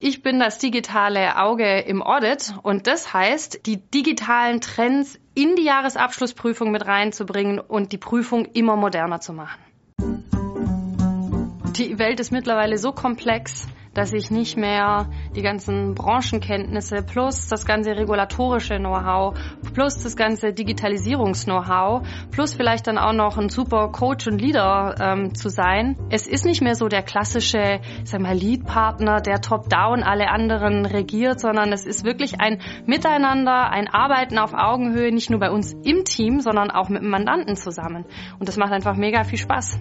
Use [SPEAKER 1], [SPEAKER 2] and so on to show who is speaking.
[SPEAKER 1] Ich bin das digitale Auge im Audit und das heißt, die digitalen Trends in die Jahresabschlussprüfung mit reinzubringen und die Prüfung immer moderner zu machen. Die Welt ist mittlerweile so komplex, dass ich nicht mehr die ganzen Branchenkenntnisse plus das ganze regulatorische Know-how plus das ganze Digitalisierungs-Know-how plus vielleicht dann auch noch ein super Coach und Leader ähm, zu sein. Es ist nicht mehr so der klassische, sag mal, Lead-Partner, der top-down alle anderen regiert, sondern es ist wirklich ein Miteinander, ein Arbeiten auf Augenhöhe, nicht nur bei uns im Team, sondern auch mit dem Mandanten zusammen. Und das macht einfach mega viel Spaß.